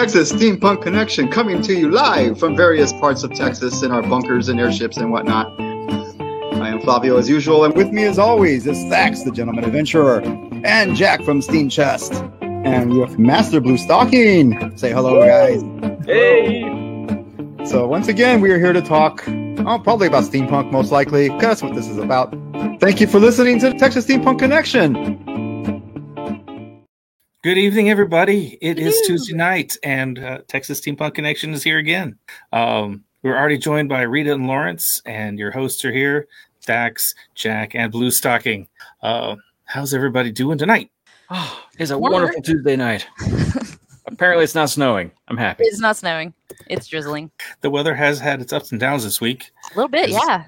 Texas Steampunk Connection coming to you live from various parts of Texas in our bunkers and airships and whatnot. I am Flavio as usual, and with me as always is Thax, the gentleman adventurer, and Jack from Steam Chest. And we have Master Blue Stocking. Say hello, guys. Hey! So once again, we are here to talk, oh, probably about steampunk, most likely, because that's what this is about. Thank you for listening to the Texas Steampunk Connection. Good evening, everybody. It is Hello. Tuesday night, and uh, Texas Steampunk Connection is here again. Um, we're already joined by Rita and Lawrence, and your hosts are here Thax, Jack, and Blue Stocking. Uh, how's everybody doing tonight? Oh, it's a Wonderful. wonderful Tuesday night. Apparently, it's not snowing. I'm happy. It's not snowing. It's drizzling. The weather has had its ups and downs this week. A little bit, Is- yeah.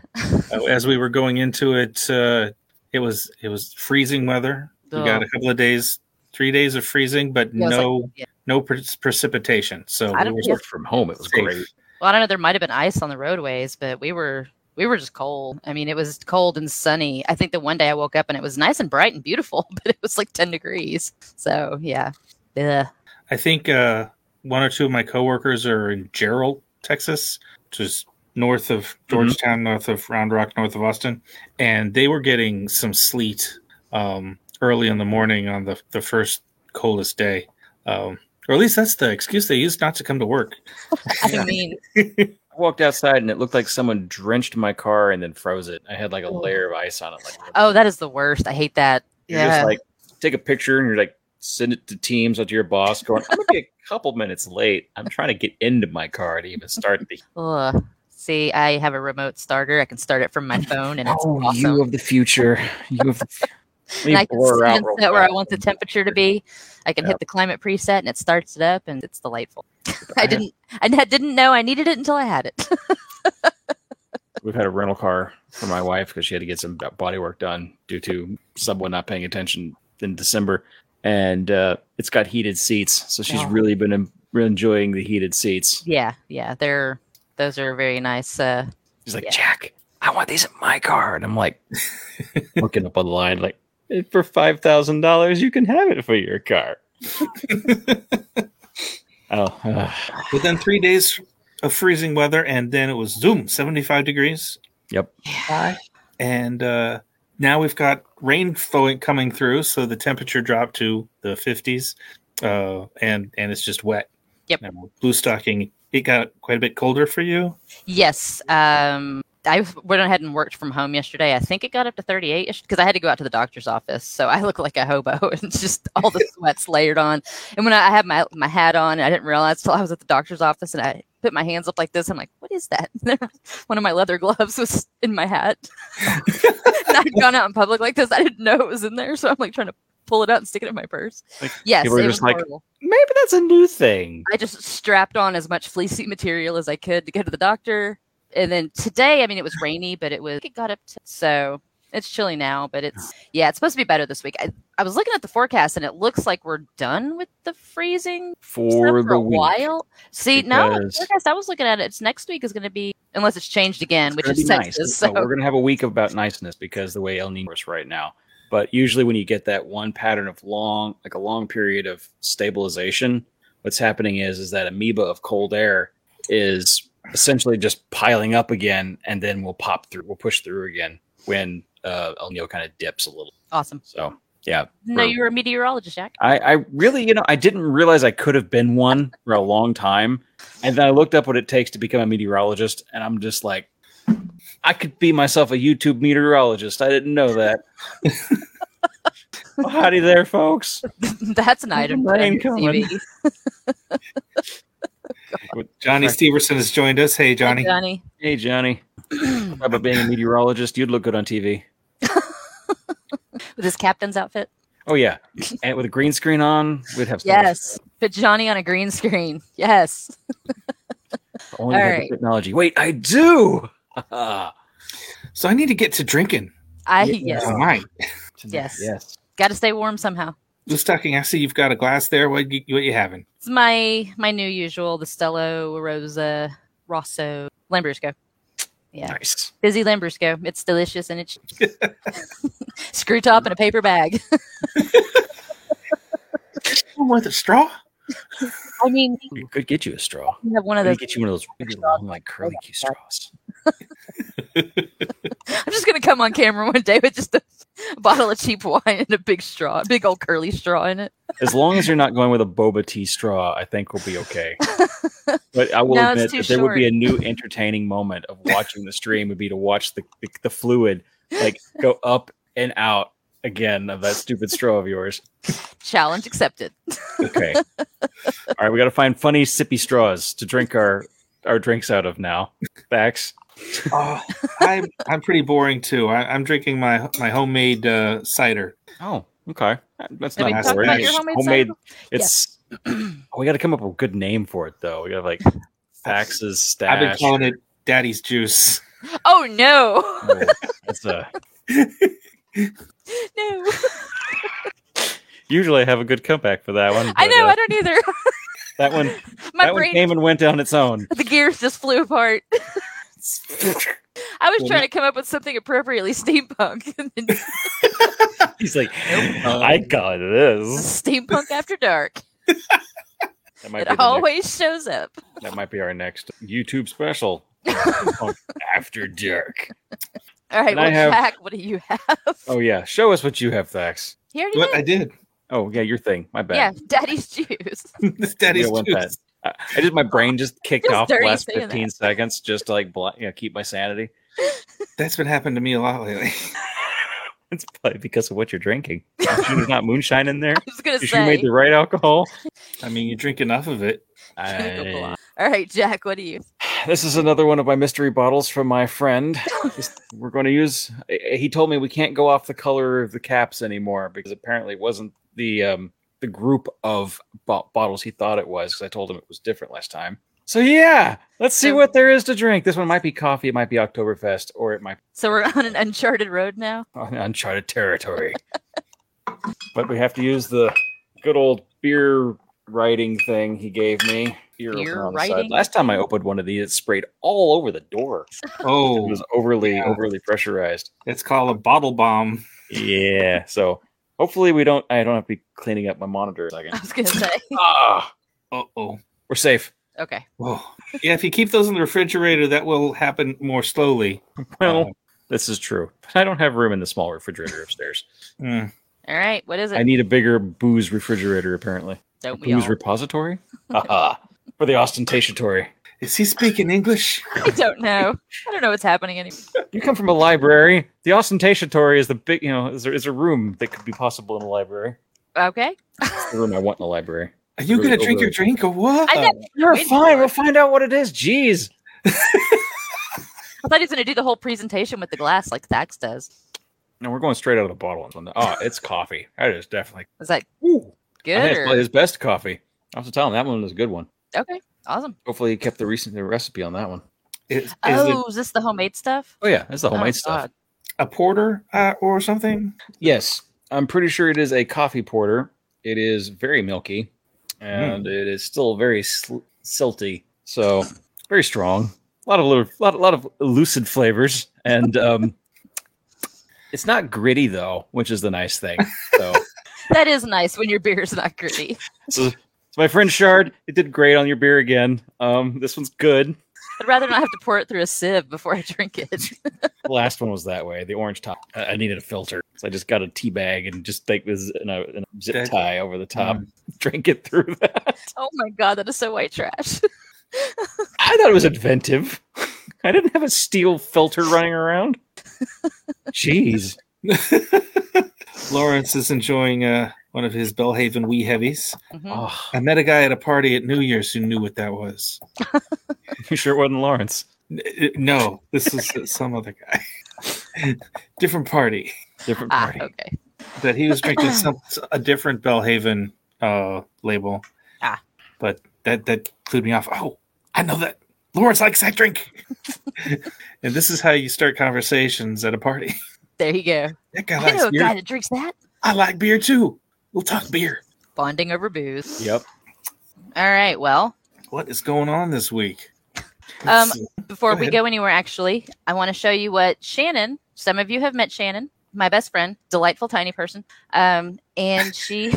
Uh, as we were going into it, uh, it was it was freezing weather. We got a couple of days, three days of freezing, but Yeah, it was like- no yeah. no pre- precipitation. So I we were Worked from home. It was Safe. great. Well, I don't know. There might have been ice on the roadways, but we were we were just cold. I mean, it was cold and sunny. I think the one day I woke up and it was nice and bright and beautiful, but it was like ten degrees. So yeah, Ugh. I think uh, one or two of my coworkers are in Jarrell, Texas, which is north of Georgetown, north of Round Rock, north of Austin, and they were getting some sleet um, early in the morning on the the first coldest day. Um, or at least that's the excuse they used not to come to work. I mean, I walked outside and it looked like someone drenched my car and then froze it. I had like a Oh. layer of ice on it. Like, oh, that is the worst. I hate that. you're yeah, just like take a picture and you're like send it to Teams or to your boss, going, "I'm gonna be a couple minutes late. I'm trying to get into my car to even start the." Ugh. See, I have a remote starter. I can start it from my phone, and it's oh, awesome. you of the future! You of the. Let me and I can blur out even real set where I want the temperature to be. I can Yep. hit the climate preset, and it starts it up, and it's delightful. I didn't, I didn't know I needed it until I had it. We've had a rental car for my wife because she had to get some body work done due to someone not paying attention in December, and uh, it's got heated seats, so she's Oh. really been en- enjoying the heated seats. yeah, yeah, they're those are very nice. Uh, She's like, Yeah. Jack, I want these in my car, and I'm like, looking up on the line, like, "Eh, for five thousand dollars, you can have it for your car. oh, uh, Within three days of freezing weather, and then it was zoom, 75 degrees. Yep. High. And uh, now we've got rain flowing coming through, so the temperature dropped to the 50s, uh, and and it's just wet. Yep. Now, blue stocking, it got quite a bit colder for you. yes, um, I went ahead and worked from home yesterday. I think it got up to 38 because I had to go out to the doctor's office, so I look like a hobo and just all the sweats layered on. And when I, I had my my hat on, I didn't realize till I was at the doctor's office, and I put my hands up like this. I'm like, "What is that?" One of my leather gloves was in my hat. and I'd gone out in public like this. I didn't know it was in there, so I'm like trying to pull it out and stick it in my purse. Like, yes, people were just like- horrible. maybe that's a new thing. I just strapped on as much fleecy material as I could to go to the doctor. And then today, I mean, it was rainy, but it was it got up to so it's chilly now, but it's yeah, it's supposed to be better this week. I, I was looking at the forecast and it looks like we're done with the freezing For for the a week. while. See, no, forecast I was looking at it, it's next week is going to be unless it's changed again, It's which is Texas. nice. So we're gonna have a week of about niceness because the way El Nino is right now. But usually, when you get that one pattern of long, like a long period of stabilization, what's happening is is that amoeba of cold air is essentially just piling up again, and then we'll pop through, we'll push through again when uh, El Nino kind of dips a little. awesome. So yeah, No, we're- you were a meteorologist, Jack. I, I really, you know, I didn't realize I could have been one for a long time. And then I looked up what it takes to become a meteorologist, and I'm just like, I could be myself a YouTube meteorologist. I didn't know that. well, howdy there, folks. That's an item. to put rain your coming. CV. Johnny Sorry. Steverson has joined us. Hey, Johnny. Hey, Johnny. Hey, Johnny. How about being a meteorologist? You'd look good on TV. With his captain's outfit. Oh yeah, and with a green screen on, we'd have so Yes. Put Johnny on a green screen. Yes. fun. Only we All had the right. technology. Wait, I do. So I need to get to drinking I Yeah. yes. tonight. Yes. Yes. Got to stay warm somehow. Blue stocking, I see you've got a glass there. What you, what you having? It's my my new usual, the Stella Rosa Rosso Lambrusco. Yeah, Nice. busy Lambrusco. It's delicious and it's screw top in a paper bag. with a straw? I mean, We could get you a straw. you have one of those. get you one of those really long, like curly straws. I'm just gonna come on camera one day with just a bottle of cheap wine and a big straw, a big old curly straw in it. As long as you're not going with a boba tea straw, I think we'll be okay. But I will No, admit that there would be a new entertaining moment of watching the stream would be to watch the, the, the fluid like go up and out again of that stupid straw of yours. Challenge accepted. Okay. All right, we got to find funny sippy straws to drink our our drinks out of now. Thax. Oh, I'm I'm pretty boring too. I, I'm drinking my my homemade uh, cider. Oh, okay. That's Have not we boring. about It's your homemade cider? It's oh, we got to come up with a good name for it though. We got like Fax's stash. I've been calling it Daddy's Juice. Oh no, Oh, that's a, no! usually I have a good comeback for that one. I know. uh, I don't either. that one. My that one came and went on its own. the gears just flew apart. I was Well, trying to come up with something appropriately steampunk. He's like, Um, I got this. steampunk after dark. That might, It be the next, always shows up. that might be our next YouTube special. After dark. All right, And well, have- Jack, what do you have? Oh yeah, show us what you have, Thax. He already What did. I did. Oh yeah, your thing. My bad. Yeah, Daddy's juice. Daddy's I want Juice. That. I, I just my brain just kicked Feels off the last saying fifteen seconds just to like bl- you know, keep my sanity. That's been happening to me a lot lately. It's probably because of what you're drinking. There's not moonshine in there. I was gonna You say. made the right alcohol. I mean, you drink enough of it. I- All right, Jack, what do you? this is another one of my mystery bottles from my friend. We're going to use. He told me we can't go off the color of the caps anymore because apparently it wasn't the um, the group of bo- bottles he thought it was. Because I told him it was different last time. So yeah, let's see So- what there is to drink. This one might be coffee, it might be Oktoberfest, or it might So we're on an uncharted road now. on uncharted territory. but we have to use the good old beer writing thing he gave me. Beer, Beer opener on the side. writing? Last time I opened one of these, it sprayed all over the door. Oh, it was overly Yeah. overly pressurized. it's called a bottle bomb. Yeah. So hopefully we don't. I don't have to be cleaning up my monitor. in a I second. was gonna say. Ah, Uh oh. we're safe. Okay. Whoa. Yeah, if you keep those in the refrigerator, that will happen more slowly. Well, Uh, this is true. But I don't have room in the small refrigerator upstairs. mm. All right. What is it? I need a bigger booze refrigerator. Apparently, Don't we booze all? repository. Haha. For the ostentatory. Is he speaking English? I don't know. I don't know what's happening anymore. You come from a library. The ostentatory is the big, you know, is there is a room that could be possible in a library. Okay. It's the room I want in a library. Are you Really going to drink your drink or what? I. You're fine. We'll find out what it is. Jeez. I thought he was gonna do the whole presentation with the glass like Thax does. No, we're going straight out of the bottle. on this. Oh, ah, it's coffee. That is definitely. Was that Ooh. I think good? it's probably Or... his best coffee. I have to tell him that one was a good one. Okay. Awesome. Hopefully, he kept the recent the recipe on that one. Is, is Oh, it is this the homemade stuff? Oh yeah, it's the homemade Oh, stuff. A porter uh, or something? Yes, I'm pretty sure it is a coffee porter. It is very milky, and it is still very sl- silty. So very strong. A lot of little, lot, lot of lucid flavors, and um, it's not gritty though, which is the nice thing. So, That is nice when your beer is not gritty. so, so my friend Shard, it did great on your beer again. Um, this one's good. I'd rather not have to pour it through a sieve before I drink it. The last one was that way. The orange top. I, I needed a filter, so I just got a tea bag and just like this in a, in a zip That- tie over the top. Drink it through that. oh my god, that is so white trash. I thought it was inventive. I didn't have a steel filter running around. Jeez. Lawrence is enjoying uh, one of his Belhaven wee heavies. Mhm. Oh, I met a guy at a party at New Year's who knew what that was. you sure it wasn't Lawrence? Uh, No, this is some other guy. Different party. Different Ah, party. okay. That he was drinking some a different Belhaven uh, label. Ah. But that that clued me off. Oh, I know that. Lawrence likes that drink. and this is how you start conversations at a party. There you go. That guy I likes know a beer. guy that drinks that. I like beer too. We'll talk beer. Bonding over booze. Yep. All right. Well, What is going on this week? Um, before Go we go anywhere, actually, I want to show you what Shannon. Some of you have met Shannon, my best friend, delightful tiny person. Um, and she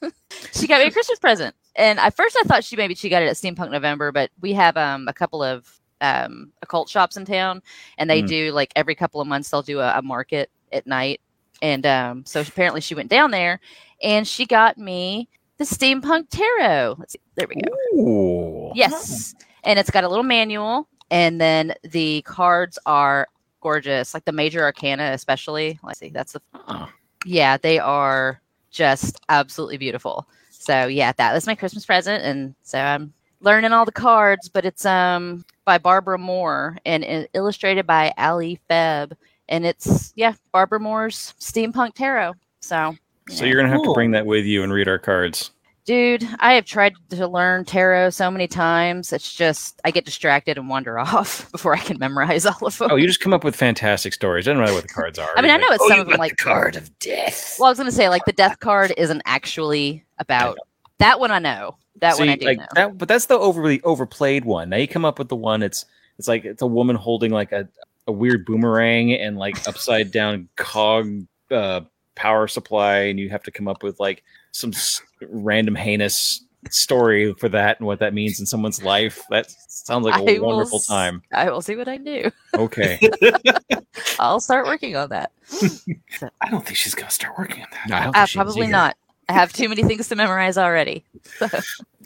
she got me a Christmas present, and at first I thought she maybe she got it at Steampunk November, but we have um a couple of um occult shops in town, and they Mm. do like every couple of months they'll do a, a market at night, and um so apparently she went down there, and she got me the Steampunk Tarot. Let's see, there we go. Ooh. Yes. And it's got a little manual. And then the cards are gorgeous, like the major arcana, especially. Let's see, that's the, Oh. yeah, they are just absolutely beautiful. So, yeah, that was my Christmas present. And so I'm learning all the cards, but it's um by Barbara Moore and illustrated by Aly Fell. And it's, yeah, Barbara Moore's Steampunk Tarot. So, So yeah. you're gonna have Cool. to bring that with you and read our cards. Dude, I have tried to learn tarot so many times. It's just I get distracted and wander off before I can memorize all of them. Oh, you just come up with fantastic stories. Doesn't matter what the cards are. I mean, I know like, it's "Oh, some of them like the card of death. Well, I was gonna say like the death card isn't actually about that one. I know that one I do like know. that, but that's the overly overplayed one. Now you come up with the one. It's it's like it's a woman holding like a, a weird boomerang and like upside down cog uh, power supply, and you have to come up with like some s- random heinous story for that and what that means in someone's life. That sounds like a I wonderful s- time. I will see what I do. Okay, I'll start working on that. I don't think she's gonna start working on that. No, I don't Uh, think she probably not. I have too many things to memorize already.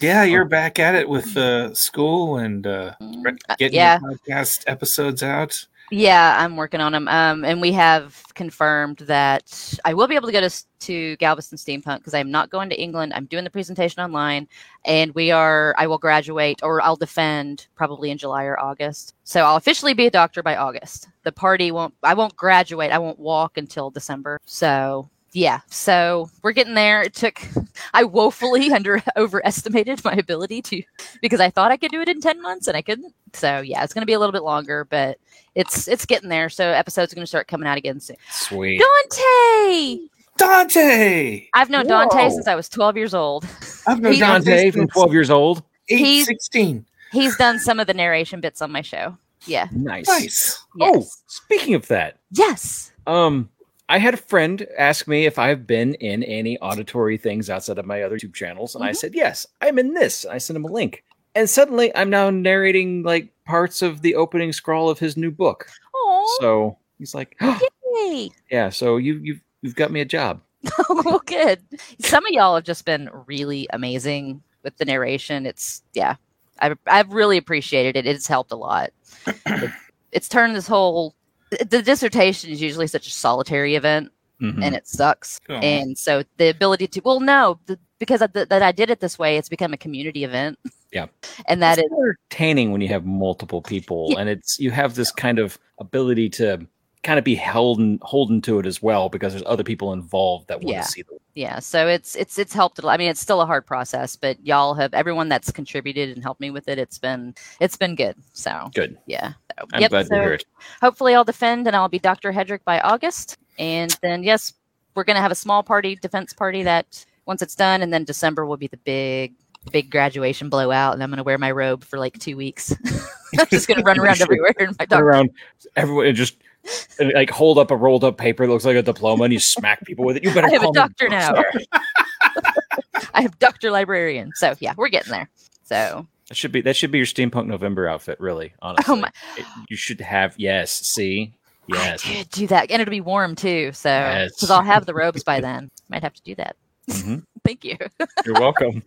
Yeah, you're back at it with uh, school and uh, Uh, getting yeah. your podcast episodes out. Yeah, I'm working on them. Um, and we have confirmed that I will be able to go to, to Galveston Steampunk because I'm not going to England. I'm doing the presentation online, and we are. I will graduate or I'll defend probably in July or August. So I'll officially be a doctor by August. The party won't. I won't graduate. I won't walk until December. So yeah. So we're getting there. It took. I woefully under overestimated my ability to because I thought I could do it in ten months and I couldn't. So yeah, it's going to be a little bit longer, but it's it's getting there. So episodes are going to start coming out again soon. sweet. Dante, Dante, I've known Dante since I was 12 years old. I've known Dante Dante from twelve years old. eight, He's- 16. He's done some of the narration bits on my show. Yeah. Nice. Nice. Oh, speaking of that, Yes. Um, I had a friend ask me if I've been in any auditory things outside of my other YouTube channels, and I Mhm. said yes, I'm in this. And I sent him a link, and suddenly I'm now narrating like parts of the opening scroll of his new book. Oh, So he's like, yay. "Yeah, so you you've you've got me a job." well, good. Some of y'all have just been really amazing with the narration. It's yeah, I've I've really appreciated it. It's helped a lot. It- it's turned this whole the dissertation is usually such a solitary event, Mhm. and it sucks. Oh. And so the ability to well, no, the, because of the, that I did it this way, it's become a community event. Yeah. and that it's is entertaining when you have multiple people, Yeah. and it's you have this kind of ability to kind of be held holden to it as well because there's other people involved that want Yeah. to see the yeah so it's it's it's helped a lot. i mean it's still a hard process but y'all have everyone that's contributed and helped me with it it's been it's been good so good. yeah so, I'm yep, glad so to hear it. hopefully i'll defend and i'll be dr hedrick by august and then yes we're going to have a small party defense party that once it's done and then december will be the big big graduation blowout and i'm going to wear my robe for like two weeks i'm just going to run around everywhere in my doctor around everyone and just and, like hold up a rolled up paper that looks like a diploma and you smack people with it. You better I have a call me doctor now. i have dr librarian so yeah we're getting there so That should be that should be your steampunk November outfit, really. Honestly, Oh my- It- you should have yes. See, yes. I could do that, and it'll be warm too. So, Yes. because I'll have the robes by then, might have to do that. Mhm. Thank you. You're welcome.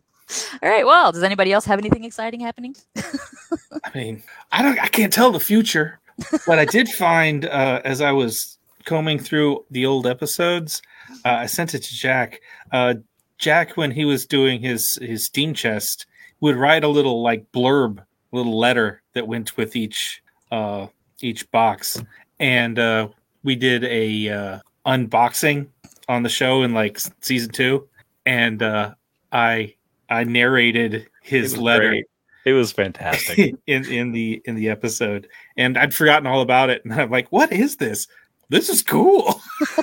All right. Well, does anybody else have anything exciting happening? I mean, I don't, I can't tell the future, but I did find uh, as I was combing through the old episodes, uh, I sent it to Jack. Uh, Jack, when he was doing his his Steam chest, would write a little like blurb, little letter that went with each uh, each box, and uh, we did a uh, unboxing on the show in like season two, and uh, I I narrated his letter great. It was fantastic. in in the in the episode, and I'd forgotten all about it. And I'm like, "What is this? This is cool."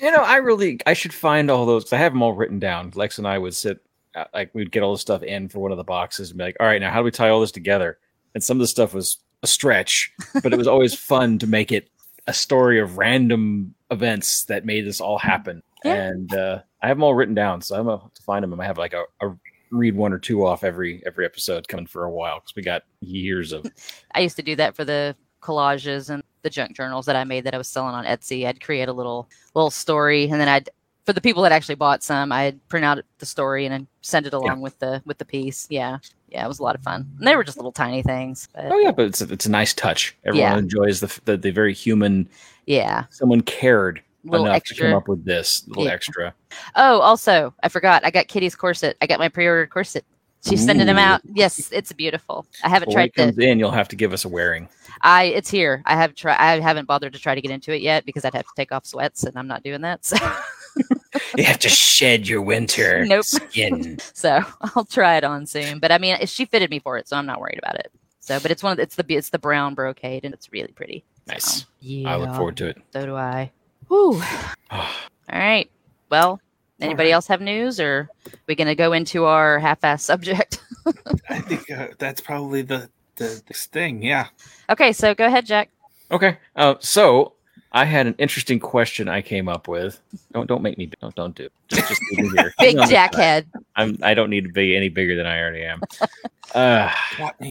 you know, I really I should find all those because I have them all written down. Lex and I would sit uh, like we'd get all the stuff in for one of the boxes and be like, "All right, now how do we tie all this together?" And some of the stuff was a stretch, but it was always fun to make it a story of random events that made this all happen. Yeah. and uh, I have them all written down, so I'm gonna have to find them. and I have like a, a read one or two off every every episode coming for a while because we got years of. I used to do that for the collages and the junk journals that I made that I was selling on Etsy. I'd create a little little story, and then I'd for the people that actually bought some, I'd print out the story and then send it along with the with the piece. Yeah, yeah, it was a lot of fun. And they were just little tiny things. But Oh yeah, but it's a, it's a nice touch. Everyone Yeah. enjoys the, the the very human. yeah, Someone cared little enough to extra. come up with this little Yeah. extra. Oh, also, I forgot. I got Kitty's corset. I got my pre-ordered corset. She's sending them out. Yes, it's beautiful. I haven't when tried it to. comes in, you'll have to give us a wearing. I it's here. I have tried. I haven't bothered to try to get into it yet because I'd have to take off sweats, and I'm not doing that. So, You have to shed your winter Nope. skin. so I'll try it on soon. But I mean, she fitted me for it, so I'm not worried about it. So, but it's one of the, it's the it's the brown brocade, and it's really pretty. Nice. So, yeah, I look forward to it. So do I. Whew. All right. Well, anybody right. else have news, or we gonna go into our half-ass subject? I think uh, that's probably the the this thing. Yeah. okay, so go ahead, Jack. Okay. Uh, so I had an interesting question I came up with. Don't don't make me don't don't do. Just just leave me here. Big No, jackhead. I'm I don't need to be any bigger than I already am. Uh,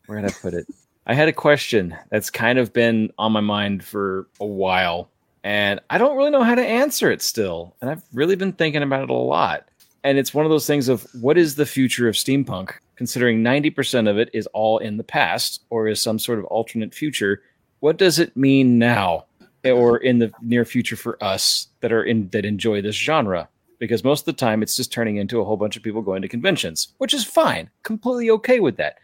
where did I put it? I had a question that's kind of been on my mind for a while, and I don't really know how to answer it still. And I've really been thinking about it a lot. And it's one of those things of what is the future of steampunk, considering 90% of it is all in the past or is some sort of alternate future. What does it mean now or in the near future for us that are in that enjoy this genre? Because most of the time it's just turning into a whole bunch of people going to conventions, which is fine. Completely okay with that.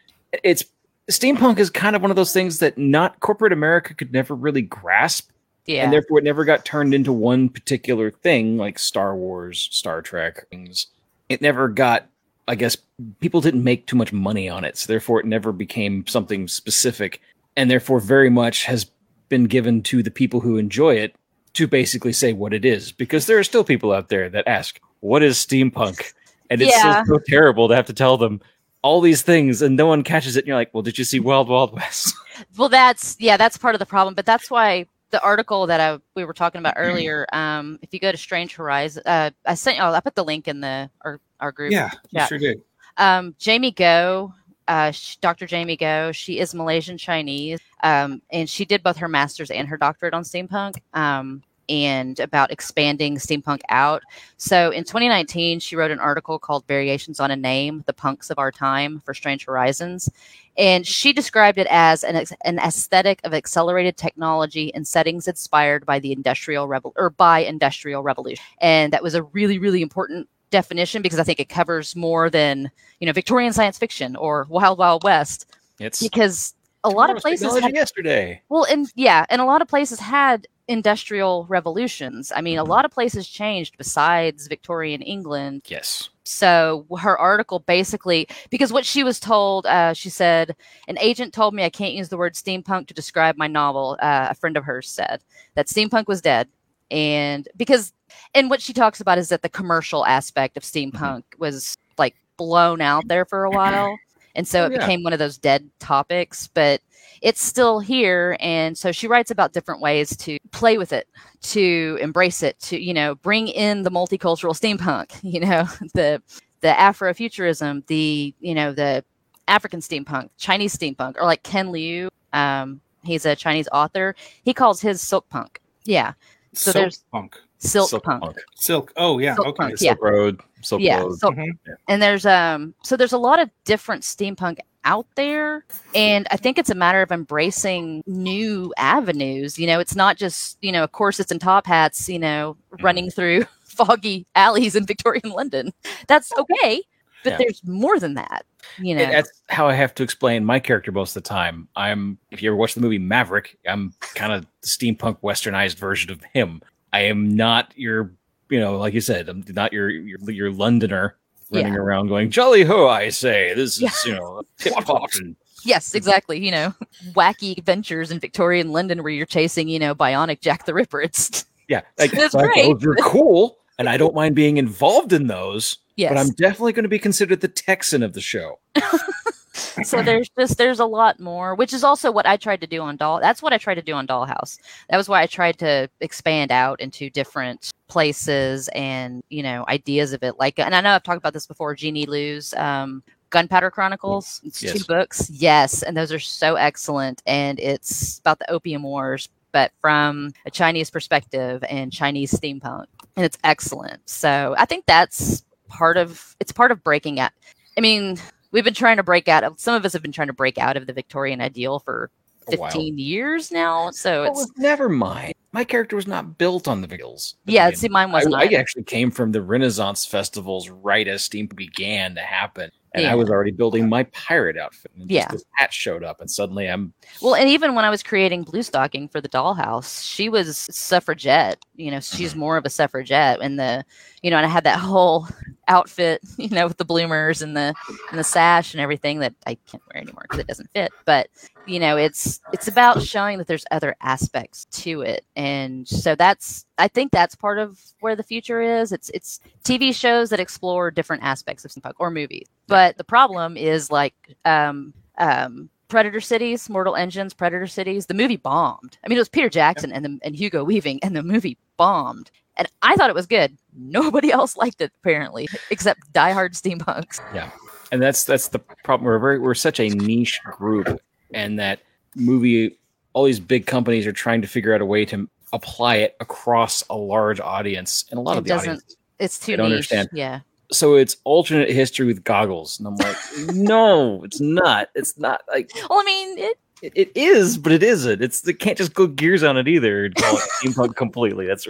It's steampunk is kind of one of those things that not corporate America could never really grasp Yeah. and therefore it never got turned into one particular thing like Star Wars, Star Trek things. It never got, I guess, people didn't make too much money on it, so therefore it never became something specific, and therefore very much has been given to the people who enjoy it to basically say what it is, because there are still people out there that ask, "What is steampunk?" and it's Yeah. so, so terrible to have to tell them all these things, and no one catches it. And you're like, "Well, did you see Wild Wild West?" Well, that's yeah, that's part of the problem. But that's why the article that I we were talking about earlier. Um, if you go to Strange Horizon, uh, I sent. Oh, I put the link in the our our group. Yeah. You chat. sure did. Um, Jaymee Goh, uh, Dr. Jaymee Goh, she is Malaysian Chinese, um, and she did both her master's and her doctorate on steampunk. Um, and about expanding steampunk out. So in 2019, she wrote an article called Variations on a Name The Punks of Our Time for Strange Horizons. And she described it as an, an aesthetic of accelerated technology and settings inspired by the industrial revol- or by industrial revolution. And that was a really, really important definition because I think it covers more than you know Victorian science fiction or Wild Wild West It's because a lot of places had, yesterday. well and yeah and a lot of places had industrial revolutions. I mean, a lot of places changed besides Victorian England. Yes. so her article basically because what she was told uh, she said an agent told me i can't use the word steampunk to describe my novel uh, a friend of hers said that steampunk was dead. And because and what she talks about is that the commercial aspect of steampunk was like blown out there for a while and so Oh, it yeah. became one of those dead topics but it's still here and so she writes about different ways to play with it to embrace it to you know bring in the multicultural steampunk you know the the afrofuturism the you know the african steampunk chinese steampunk or like ken liu um he's a chinese author he calls his silk punk yeah So Silk there's- punk. Silk, Silk punk punk. Silk. Oh yeah. Silk okay. punk, yeah. Silk Road. Silk yeah Road. silk Mhm. and there's um so there's a lot of different steampunk out there and i think it's a matter of embracing new avenues you know it's not just you know corsets and top hats you know running through foggy alleys in victorian london that's okay but Yeah. there's more than that you know And That's how I have to explain my character most of the time. I'm if you ever watch the movie Maverick, I'm kind of the steampunk westernized version of him. I am not your, you know, like you said, I'm not your your, your Londoner running Yeah. around going jolly ho. I say this is Yeah. you know top and yes exactly you know wacky adventures in victorian london where you're chasing you know bionic jack the ripper it's yeah, like, That's like, great. those are cool, and I don't mind being involved in those. yes But I'm definitely going to be considered the Texan of the show. so there's just there's a lot more, which is also what I tried to do on Doll. That's what I tried to do on Dollhouse. That was why I tried to expand out into different places and you know ideas of it. Like, and I know I've talked about this before. Jeannie Lin's um, Gunpowder Chronicles. It's Yes. two books. Yes, and those are so excellent. And it's about the Opium Wars, but from a Chinese perspective and Chinese steampunk, and it's excellent. So I think that's part of it's part of breaking up. I mean, we've been trying to break out of some of us have been trying to break out of the Victorian ideal for A while. 15 years now. So Well, it's never mind. My character was not built on the Vigils. yeah, see, mine wasn't. I either. actually came from the Renaissance festivals right as steam began to happen, and Yeah. I was already building my pirate outfit. And Yeah. this hat showed up, and suddenly I'm Well, and even when I was creating Blue Stocking for the Dollhouse, she was suffragette. You know, Mm-hmm. she's more of a suffragette, and the, you know, and I had that whole outfit, you know, with the bloomers and the and the sash and everything that I can't wear anymore because it doesn't fit. But you know, it's it's about showing that there's other aspects to it, and so that's I think that's part of where the future is. It's it's TV shows that explore different aspects of steampunk or movies. But the problem is like um um Predator Cities, Mortal Engines, Predator Cities. The movie bombed. I mean, it was Peter Jackson and the, and Hugo Weaving, and the movie bombed. And I thought it was good. Nobody else liked it apparently, except diehard steampunks. Yeah. And that's that's the problem. We're very we're such a niche group, and that movie, all these big companies are trying to figure out a way to apply it across a large audience, and a lot It of the doesn't- audience. It's too I don't niche. understand. Yeah, So it's alternate history with goggles, and I'm like, no, it's not. It's not like well, I mean, it, it, it is, but it isn't. It's they can't just go gears on it either and call it steampunk completely. That's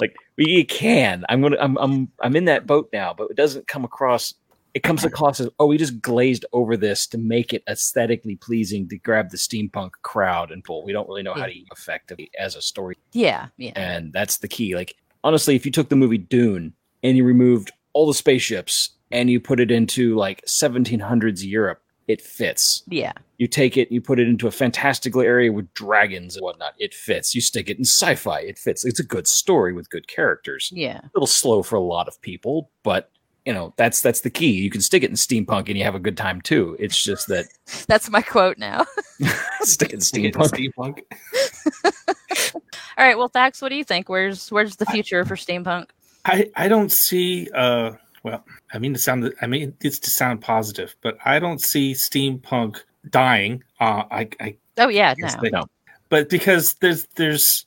like you can. I'm gonna. I'm. I'm. I'm in that boat now, but it doesn't come across. It comes across as oh, we just glazed over this to make it aesthetically pleasing to grab the steampunk crowd and pull. We don't really know how to effectively as a story, yeah, yeah, and that's the key. Like honestly, if you took the movie Dune and you removed all the spaceships and you put it into like 1700s Europe, it fits yeah, you take it, you put it into a fantastical area with dragons and whatnot. It fits. You stick it in sci-fi. It fits. It's a good story with good characters. yeah. A little slow for a lot of people, but you know that's that's the key. You can stick it in steampunk and you have a good time too. It's just that That's my quote now. stick it in Steampunk. steampunk. Steampunk. All right, well, Thax, what do you think? Where's where's the future for steampunk? I I don't see. Uh, well, I mean to sound. I mean it's to sound positive, but I don't see steampunk dying. Uh, I, I Oh yeah, no. they- No. but because there's there's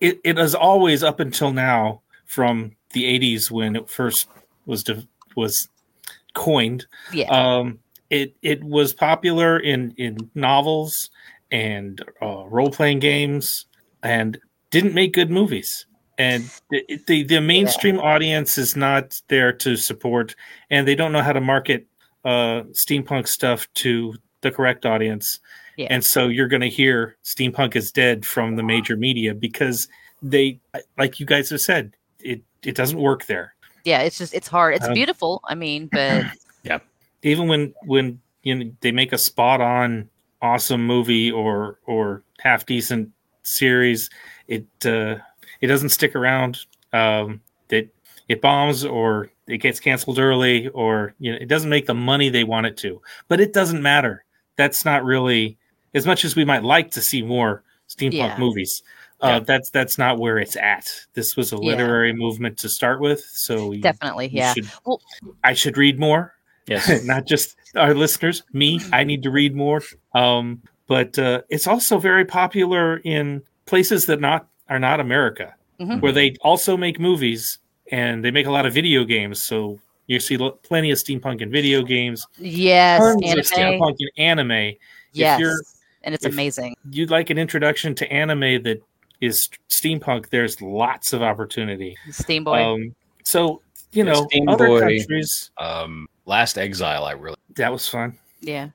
it, it is always up until now from the 80s when it first was de- was coined. Yeah, um it it was popular in in novels and uh, role-playing games and didn't make good movies. And the, the the mainstream audience is not there to support and they don't know how to market uh steampunk stuff to the correct audience. Yeah. and so you're going to hear steampunk is dead from the major media because they like you guys have said it it doesn't work there yeah. It's just it's hard. It's Um, beautiful. I mean, but yeah, even when when you know they make a spot on awesome movie or or half decent series it uh it doesn't stick around um it it bombs or it gets canceled early or you know it doesn't make the money they want it to but it doesn't matter that's not really as much as we might like to see more steampunk Yeah. movies uh, Yeah. that's that's not where it's at. This was a Yeah. literary movement to start with, so you- definitely, you yeah. should- Well- I should read more. Yes. not just our listeners, me. I need to read more. Um, but uh, it's also very popular in places that not are not America, Mhm. where they also make movies and they make a lot of video games. So you see plenty of steampunk in video games, Yes, tons of steampunk in anime. Yes, you're- and it's amazing. You'd like an introduction to anime that is steampunk. There's lots of opportunity. Steam Boy. Um, so you Yeah, know, Steam other Boy. countries Um, Last Exile, I really that was fun. yeah,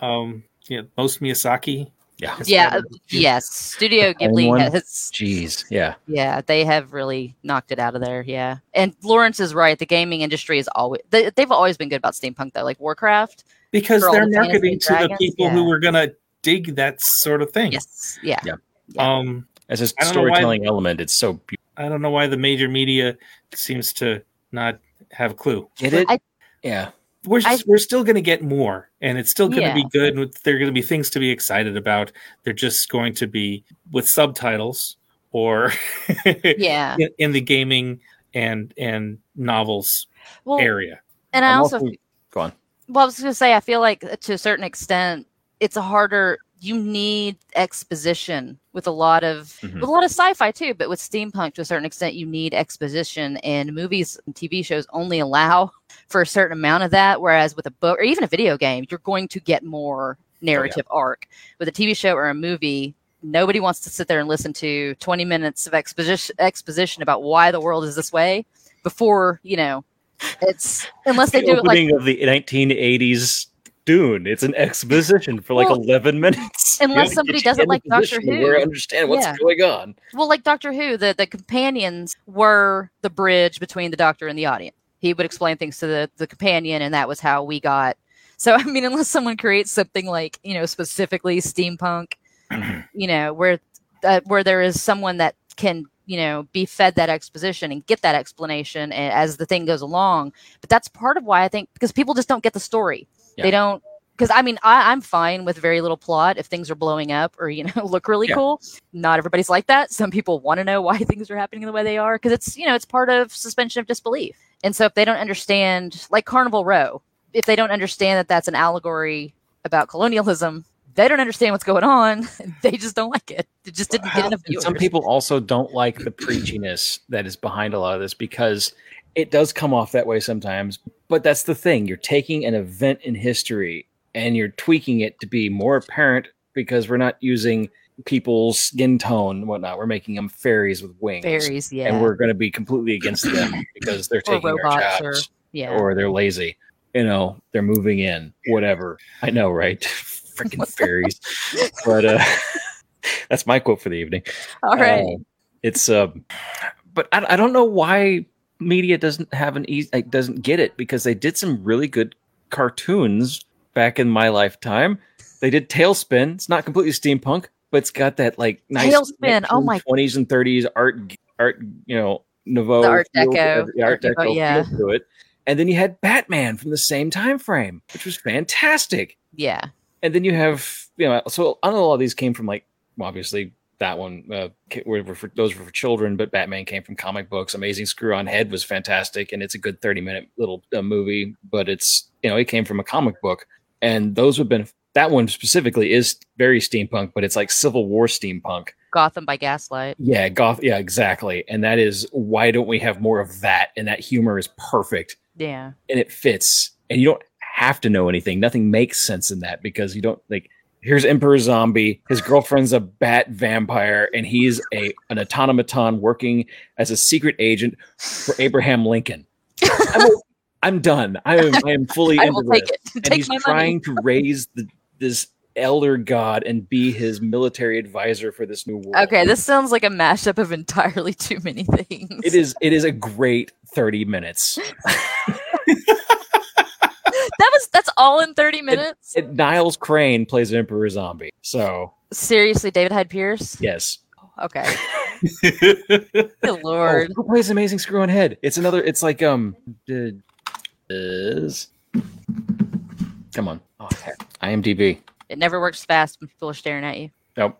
Um, yeah, most Miyazaki. yeah. has yeah, uh, yes. Studio Ghibli has Jeez, yeah. Yeah, they have really knocked it out of there. Yeah, and Lawrence is right. The gaming industry is always they, they've always been good about steampunk though, like Warcraft. because they're the marketing and to the dragons, people who yeah. were gonna dig that sort of thing. Yes, yeah, Yeah. Um, As a don't why- storytelling element, it's so beautiful. I don't know why the major media seems to not have a clue. Get it? I- yeah. we're I- we're still going to get more, and it's still going to Yeah. be good. and There are going to be things to be excited about. They're just going to be with subtitles or Yeah. in, in the gaming and and novels Well, area. and I I'm also go on. Well, I was going to say, I feel like to a certain extent, it's a harder. You need exposition with a lot of Mhm. with a lot of sci-fi too, but with steampunk to a certain extent, you need exposition, and movies and TV shows only allow for a certain amount of that. Whereas with a book or even a video game, you're going to get more narrative arc. With a TV show or a movie, nobody wants to sit there and listen to 20 minutes of exposition exposition about why the world is this way before you know. It's unless they the do it like of the 1980s Dune. It's an exposition for like Well, 11 minutes. unless You have to somebody doesn't like Doctor Who. where I understand what's Yeah. going on. Well, like Doctor Who, the, the companions were the bridge between the doctor and the audience. He would explain things to the, the companion, and that was how we got. So, I mean, unless someone creates something like, you know, specifically steampunk, you know, where uh, where there is someone that can, you know, be fed that exposition and get that explanation as the thing goes along. But that's part of why I think because people just don't get the story. Yeah. They don't. Because I mean, I, I'm fine with very little plot if things are blowing up or you know look really Yeah. cool not everybody's like that. Some people want to know why things are happening the way they are because it's you know it's part of suspension of disbelief. And so if they don't understand, like Carnival Row, if they don't understand that that's an allegory about colonialism, they don't understand what's going on. They just don't like it. It just didn't get enough viewers. some people also don't like the preachiness that is behind a lot of this because it does come off that way sometimes. But that's the thing. You're taking an event in history and you're tweaking it to be more apparent because we're not using people's skin tone and whatnot. We're making them fairies with wings. fairies, yeah, And we're going to be completely against them because they're or taking our robots, or jobs yeah. or they're lazy. You know, they're moving in, whatever. I know, right? Freaking fairies. But uh that's my quote for the evening. All right, Uh, it's um, but I, I don't know why media doesn't have an easy like, doesn't get it because they did some really good cartoons back in my lifetime. They did TaleSpin. It's not completely steampunk, but it's got that like nice TaleSpin, oh my- twenties and thirties art art you know nouveau The Art Deco, the art Deco, deco yeah. feel to it. And then you had Batman from the same time frame, which was fantastic yeah, and then you have you know so I know a lot of these came from like obviously that one uh, were were for those were for children but batman came from comic books. Amazing screw on head was fantastic and it's a good 30 minute little uh, movie but it's you know it came from a comic book. And those have been that one specifically is very steampunk but it's like civil war steampunk. Gotham by Gaslight. yeah goth yeah exactly. And that is why don't we have more of that? And that humor is perfect. Yeah, and it fits. And you don't have to know anything. Nothing makes sense in that because you don't like here's emperor zombie his girlfriend's a bat vampire and he's a an automaton working as a secret agent for abraham lincoln i'm, I'm done i am i am fully I into this. and he's my money. trying to raise the, this elder god and be his military advisor for this new world Okay, this sounds like a mashup of entirely too many things. it is it is a great 30 minutes That was that's all in thirty minutes. it, niles crane plays emperor zombie so Seriously, David Hyde Pierce. yes Okay. Good Oh, lord. who plays Amazing Screw on Head? It's another. It's like um. uh, Is come on. Oh, heck. IMDb. It never works fast when people are staring at you. Nope.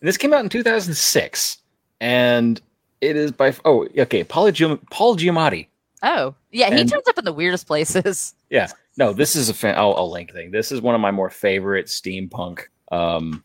this came out in 2006, and it is by oh okay. Paul, Giam- Paul Giamatti. Oh, yeah, he And- turns up in the weirdest places. Yeah, no, this is a fan. I'll, I'll link thing. This is one of my more favorite steampunk. Um,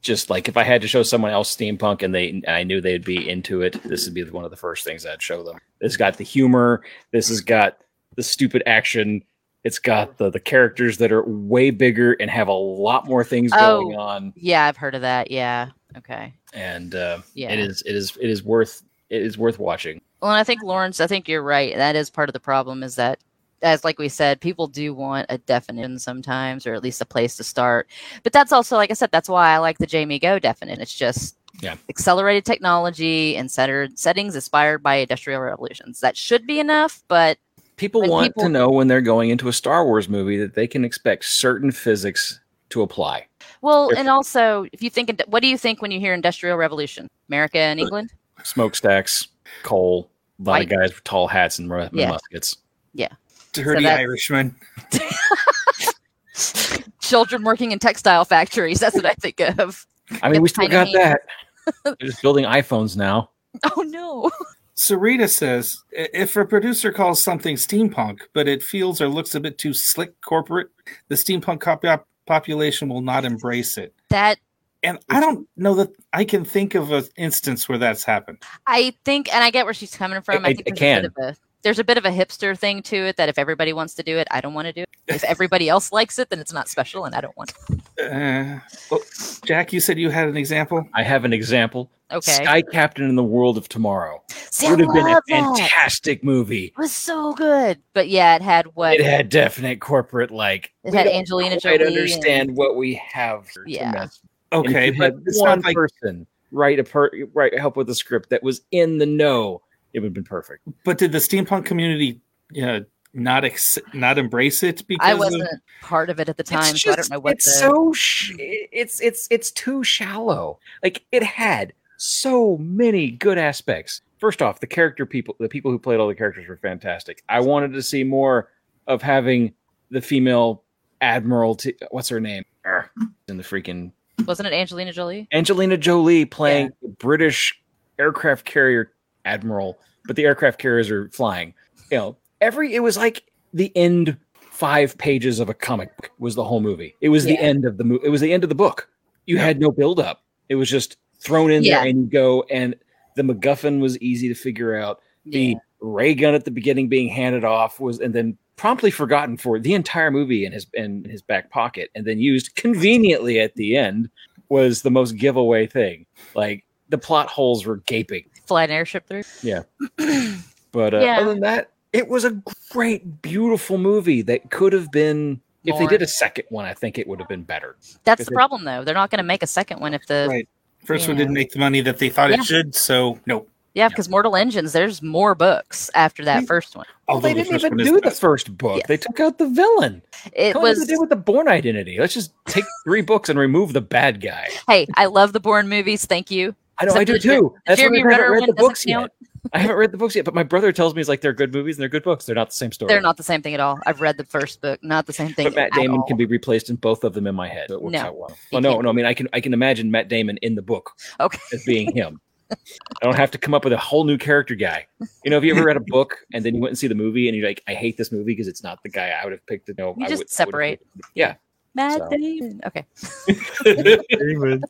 just like if I had to show someone else steampunk and they and I knew they'd be into it, this would be one of the first things I'd show them. This got the humor. This has got the stupid action. It's got the the characters that are way bigger and have a lot more things Oh. going on. Yeah, I've heard of that. Yeah. Okay. And uh, Yeah. it is it is it is worth it is worth watching. Well, and I think Lawrence, I think you're right. That is part of the problem is that, as like we said, people do want a definition sometimes, or at least a place to start. But that's also, like I said, that's why I like the Jaymee Goh definition. It's just Yeah. accelerated technology and centered settings inspired by industrial revolutions. That should be enough, but People want people- to know when they're going into a Star Wars movie that they can expect certain physics to apply. well, If- and also, if you think, what do you think when you hear industrial revolution? America and uh, England? smokestacks, coal, a lot White. of guys with tall hats and mu- Yeah. muskets. Dirty that- Irishman. Children working in textile factories. That's what I think of. I mean, we still Tiny got me. that. They're just building iPhones now. Oh no. Sarita says "I- if a producer calls something steampunk, but it feels or looks a bit too slick corporate, the steampunk cop- population will not embrace it. That And I don't know that I can think of an instance where that's happened. I think, and I get where she's coming from. I- I, I- think I there's can. A bit of a, there's a bit of a hipster thing to it that if everybody wants to do it, I don't want to do it. If everybody else likes it, then it's not special, and I don't want. it. Uh, well, Jack, you said you had an example. I have an example. Okay. Sky Captain in the World of Tomorrow See, I would have been a love that. fantastic movie. It was so good, but yeah, it had what It had definite corporate like. It had don't Angelina quite Jolie understand what we have. to Yeah. Mess And if Okay, but had one like person write a per write help with the script that was in the know. It would have been perfect. But did the steampunk community uh, not ex- not embrace it because I wasn't part of it at the time, so I don't know what it's the. so sh- it's it's it's too shallow. Like it had so many good aspects. First off, the character people, the people who played all the characters were fantastic. I wanted to see more of having the female admiral. T- what's her name? In the freaking wasn't it Angelina Jolie? Angelina Jolie playing the British aircraft carrier admiral, but the aircraft carriers are flying. You know, every it was like the end five pages of a comic book was the whole movie. It was the end of the movie. It was the end of the book. You Yeah. had no build up. It was just thrown in Yeah. there and you go. And the MacGuffin was easy to figure out. The Yeah. ray gun at the beginning being handed off was, and then promptly forgotten for the entire movie in his in his back pocket, and then used conveniently at the end was the most giveaway thing. Like the plot holes were gaping. Fly an airship through. Yeah. But uh, Yeah. other than that, it was a great, beautiful movie that could have been. If they did a second one, I think it would have been better. That's the problem, though. They're not going to make a second one if the Right. First one Yeah. didn't make the money that they thought Yeah. it should, so nope. Yeah, because Mortal Engines, there's more books after that Yeah. first one. Although they the didn't even do the the first book. Yeah. They took out the villain. It Tell me what was they did with the Bourne Identity. Let's just take three books and remove the bad guy. hey, I love the Bourne movies. Thank you. I know I do the Jer- too. That's why I Jeremy haven't read the doesn't books yet. I haven't read the books yet, but my brother tells me it's like they're good movies and they're good books. They're not the same story. They're not the same thing at all. I've read the first book, not the same thing. But Matt at Damon all. can be replaced in both of them in my head. So it works No, out well. Well, oh, no, can't. no. I mean, I can I can imagine Matt Damon in the book Okay. as being him. I don't have to come up with a whole new character guy. You know, have you ever read a book and then you went and see the movie and you're like, I hate this movie because it's not the guy I would have picked. To know, You I just would- I would've separate. Yeah. Matt So. Damon. Okay. Damon.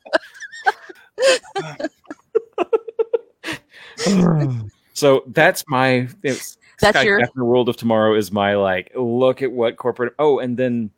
so that's my. That's Sky your- Captain World of Tomorrow is my like. Look at what corporate. Oh, and then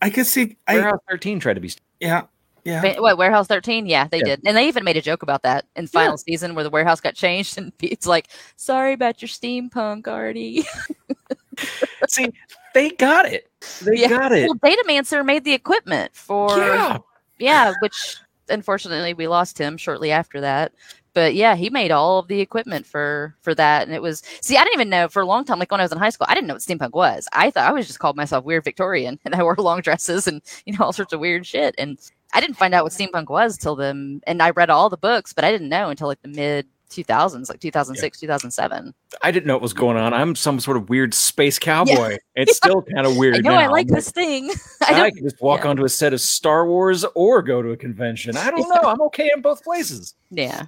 I could see. I Warehouse 13 tried to be. yeah yeah. What Warehouse 13? Yeah, they Yeah. did, and they even made a joke about that in final season where the warehouse got changed, and Pete's like, "Sorry about your steampunk, Artie." See, they got it. They Yeah. got it. well, Datamancer made the equipment for Yeah. yeah, which unfortunately we lost him shortly after that. But yeah, he made all of the equipment for for that, and it was. See, I didn't even know for a long time. Like when I was in high school, I didn't know what steampunk was. I thought I was just called myself weird Victorian, and I wore long dresses and you know all sorts of weird shit. And I didn't find out what steampunk was till them. And I read all the books, but I didn't know until like the mid 2000s, like 2006, 2007. I didn't know what was going on. I'm some sort of weird space cowboy. It's still kind of weird. I know now. I like this thing. I I, can just walk yeah. onto a set of Star Wars or go to a convention. I don't know. I'm okay in both places. yeah,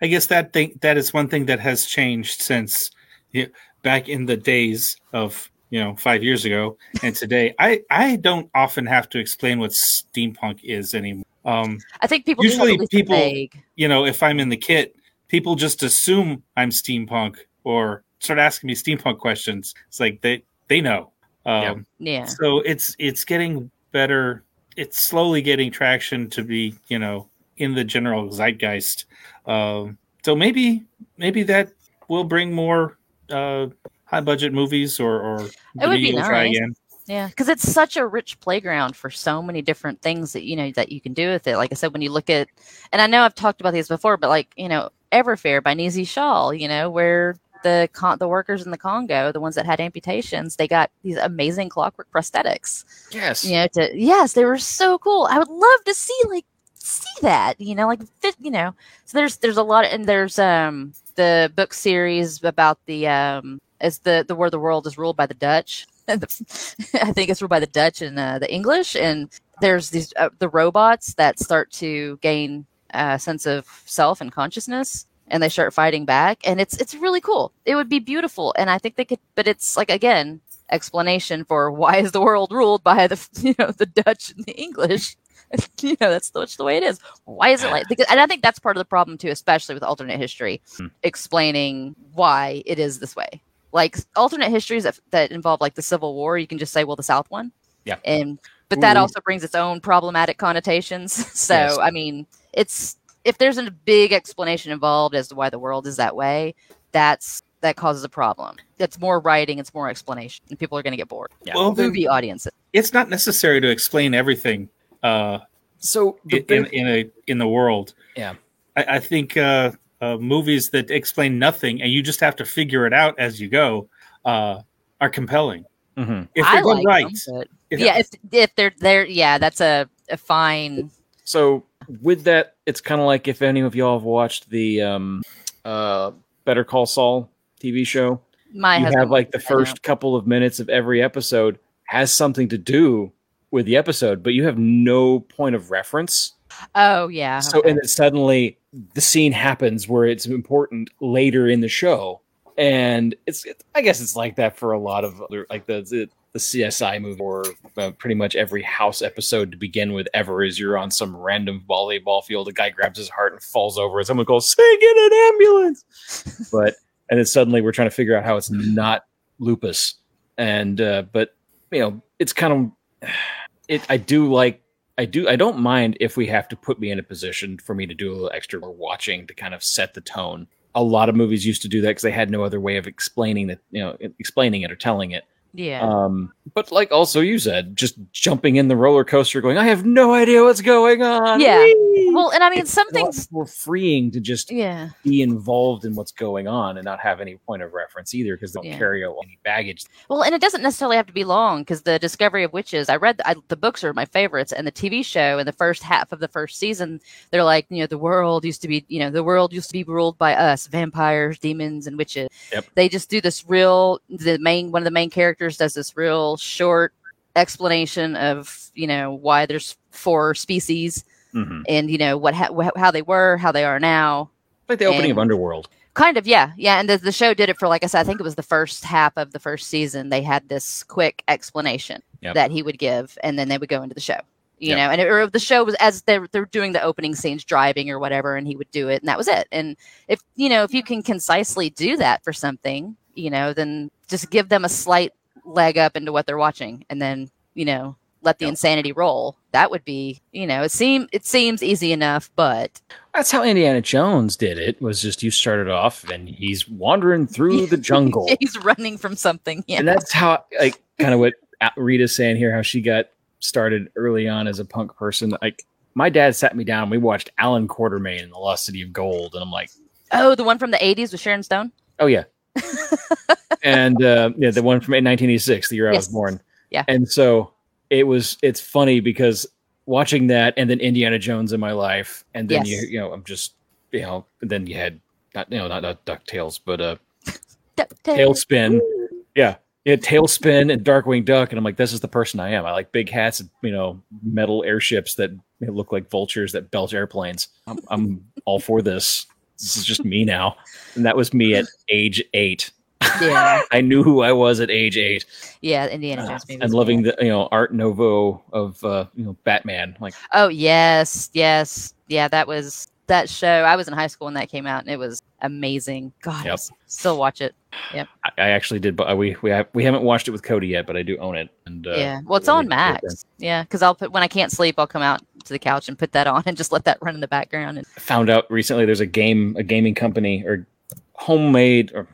I guess that thing that is one thing that has changed since you back in the days of you know five years ago and today. I I don't often have to explain what steampunk is anymore. Um, I think people Usually at least a people- vague- you know, if I'm in the kit, people just assume I'm steampunk or start asking me steampunk questions. It's like they they know. Um, Yeah. Yeah, So it's it's getting better. It's slowly getting traction to be you know in the general zeitgeist. Um, so maybe maybe that will bring more uh, high budget movies or or It would be maybe you'll try again. Yeah, because it's such a rich playground for so many different things that you know that you can do with it. Like I said, when you look at, and I know I've talked about these before, but like you know, Everfair by Nisi Shawl, you know, where the con- the workers in the Congo, the ones that had amputations, they got these amazing clockwork prosthetics. Yes. You know, to yes, they were so cool. I would love to see like see that. You know, like fit. You know, so there's there's a lot, and there's um the book series about the um as the the where the world is ruled by the Dutch. I think it's ruled by the Dutch and uh, the English, and there's these uh, the robots that start to gain a sense of self and consciousness, and they start fighting back, and it's it's really cool. It would be beautiful, and I think they could, but it's like again explanation for why is the world ruled by the you know the Dutch and the English. you know that's, that's the way it is. Why is it like? Because, and I think that's part of the problem too, especially with alternate history, Hmm. explaining why it is this way. Like alternate histories that, that involve like the Civil War, you can just say, well, the South won. Yeah. And but that Ooh. also brings its own problematic connotations. so Yes. I mean, it's if there's a big explanation involved as to why the world is that way, that's that causes a problem. It's more writing, it's more explanation, and people are going to get bored. Yeah. Well, then Movie audiences. it's not necessary to explain everything uh, So the in, big- in a in the world. Yeah. I, I think uh, uh, movies that explain nothing and you just have to figure it out as you go uh, are compelling. Mhm. If they're done like right, them, but If- yeah, if if they're there, yeah, that's a, a fine. So with that, it's kind of like if any of y'all have watched the um, uh, Better Call Saul TV show. My you have like the I know. first couple of minutes of every episode has something to do with the episode, but you have no point of reference. Oh yeah. So okay. and then suddenly the scene happens where it's important later in the show, and it's it, I guess it's like that for a lot of other like the the, the CSI movie or uh, pretty much every house episode to begin with ever is you're on some random volleyball field, a guy grabs his heart and falls over, and someone goes, "Say get an ambulance!" but and then suddenly we're trying to figure out how it's not lupus, and uh, but you know it's kind of it. I do like I do. I don't mind if we have to put me in a position for me to do a little extra watching to kind of set the tone. A lot of movies used to do that because they had no other way of explaining it, you know, explaining it or telling it. yeah. Um, but like also you said, just jumping in the roller coaster, going, I have no idea what's going on. Yeah. Well, and I mean, It's some a lot things. more freeing to just Yeah. be involved in what's going on and not have any point of reference either because they don't Yeah. carry any baggage. Well, and it doesn't necessarily have to be long because the Discovery of Witches. I read I, the books are my favorites, and the TV show in the first half of the first season, they're like, you know, the world used to be, you know, the world used to be ruled by us, vampires, demons, and witches. Yep. They just do this real. The main one of the main characters does this real short explanation of you know why there's four species Mhm. and you know what ha- how they were, how they are now. Like the opening of Underworld. Kind of, yeah, yeah. And the, the show did it for, like I said, I think it was the first half of the first season. They had this quick explanation Yep. that he would give, and then they would go into the show. You Yep. know, and it, or the show was as they're they're doing the opening scenes, driving or whatever, and he would do it, and that was it. And if you know, if you can concisely do that for something, you know, then just give them a slight leg up into what they're watching, and then you know, let the Yep. insanity roll. That would be, you know, it seem it seems easy enough, but That's how Indiana Jones did it. Was just you started off and he's wandering through the jungle, he's running from something. Yeah. and that's how like kind of what Rita's saying here. How she got started early on as a punk person. Like my dad sat me down. We watched Allan Quatermain in The Lost City of Gold, and I'm like, Oh, the one from the '80s with Sharon Stone. oh yeah, and uh, yeah, the one from 1986, the year I was born. Yeah. and so it was. It's funny because watching that, and then Indiana Jones in my life, and then Yes. you you know I'm just you know then you had not you know not, not Ducktales, but uh TaleSpin. Yeah. Yeah, TaleSpin and Darkwing Duck, and I'm like, this is the person I am. I like big hats and you know metal airships that look like vultures that belch airplanes. I'm, I'm all for this. This is just me now, and that was me at age eight. Yeah, I knew who I was at age eight, yeah, Indiana Jones movies. Uh, and loving the you know Art Nouveau of uh, you know Batman. Like, Oh yes, yes, yeah. That was that show. I was in high school when that came out, and it was amazing. God, Yep. still watch it. I, I actually did, but we we have, we haven't watched it with Cody yet, but I do own it. And uh, yeah, well, it's on Max. Yeah, because I'll put when I can't sleep, I'll come out to the couch and put that on and just let that run in the background. And found out recently there's a game a gaming company or homemade or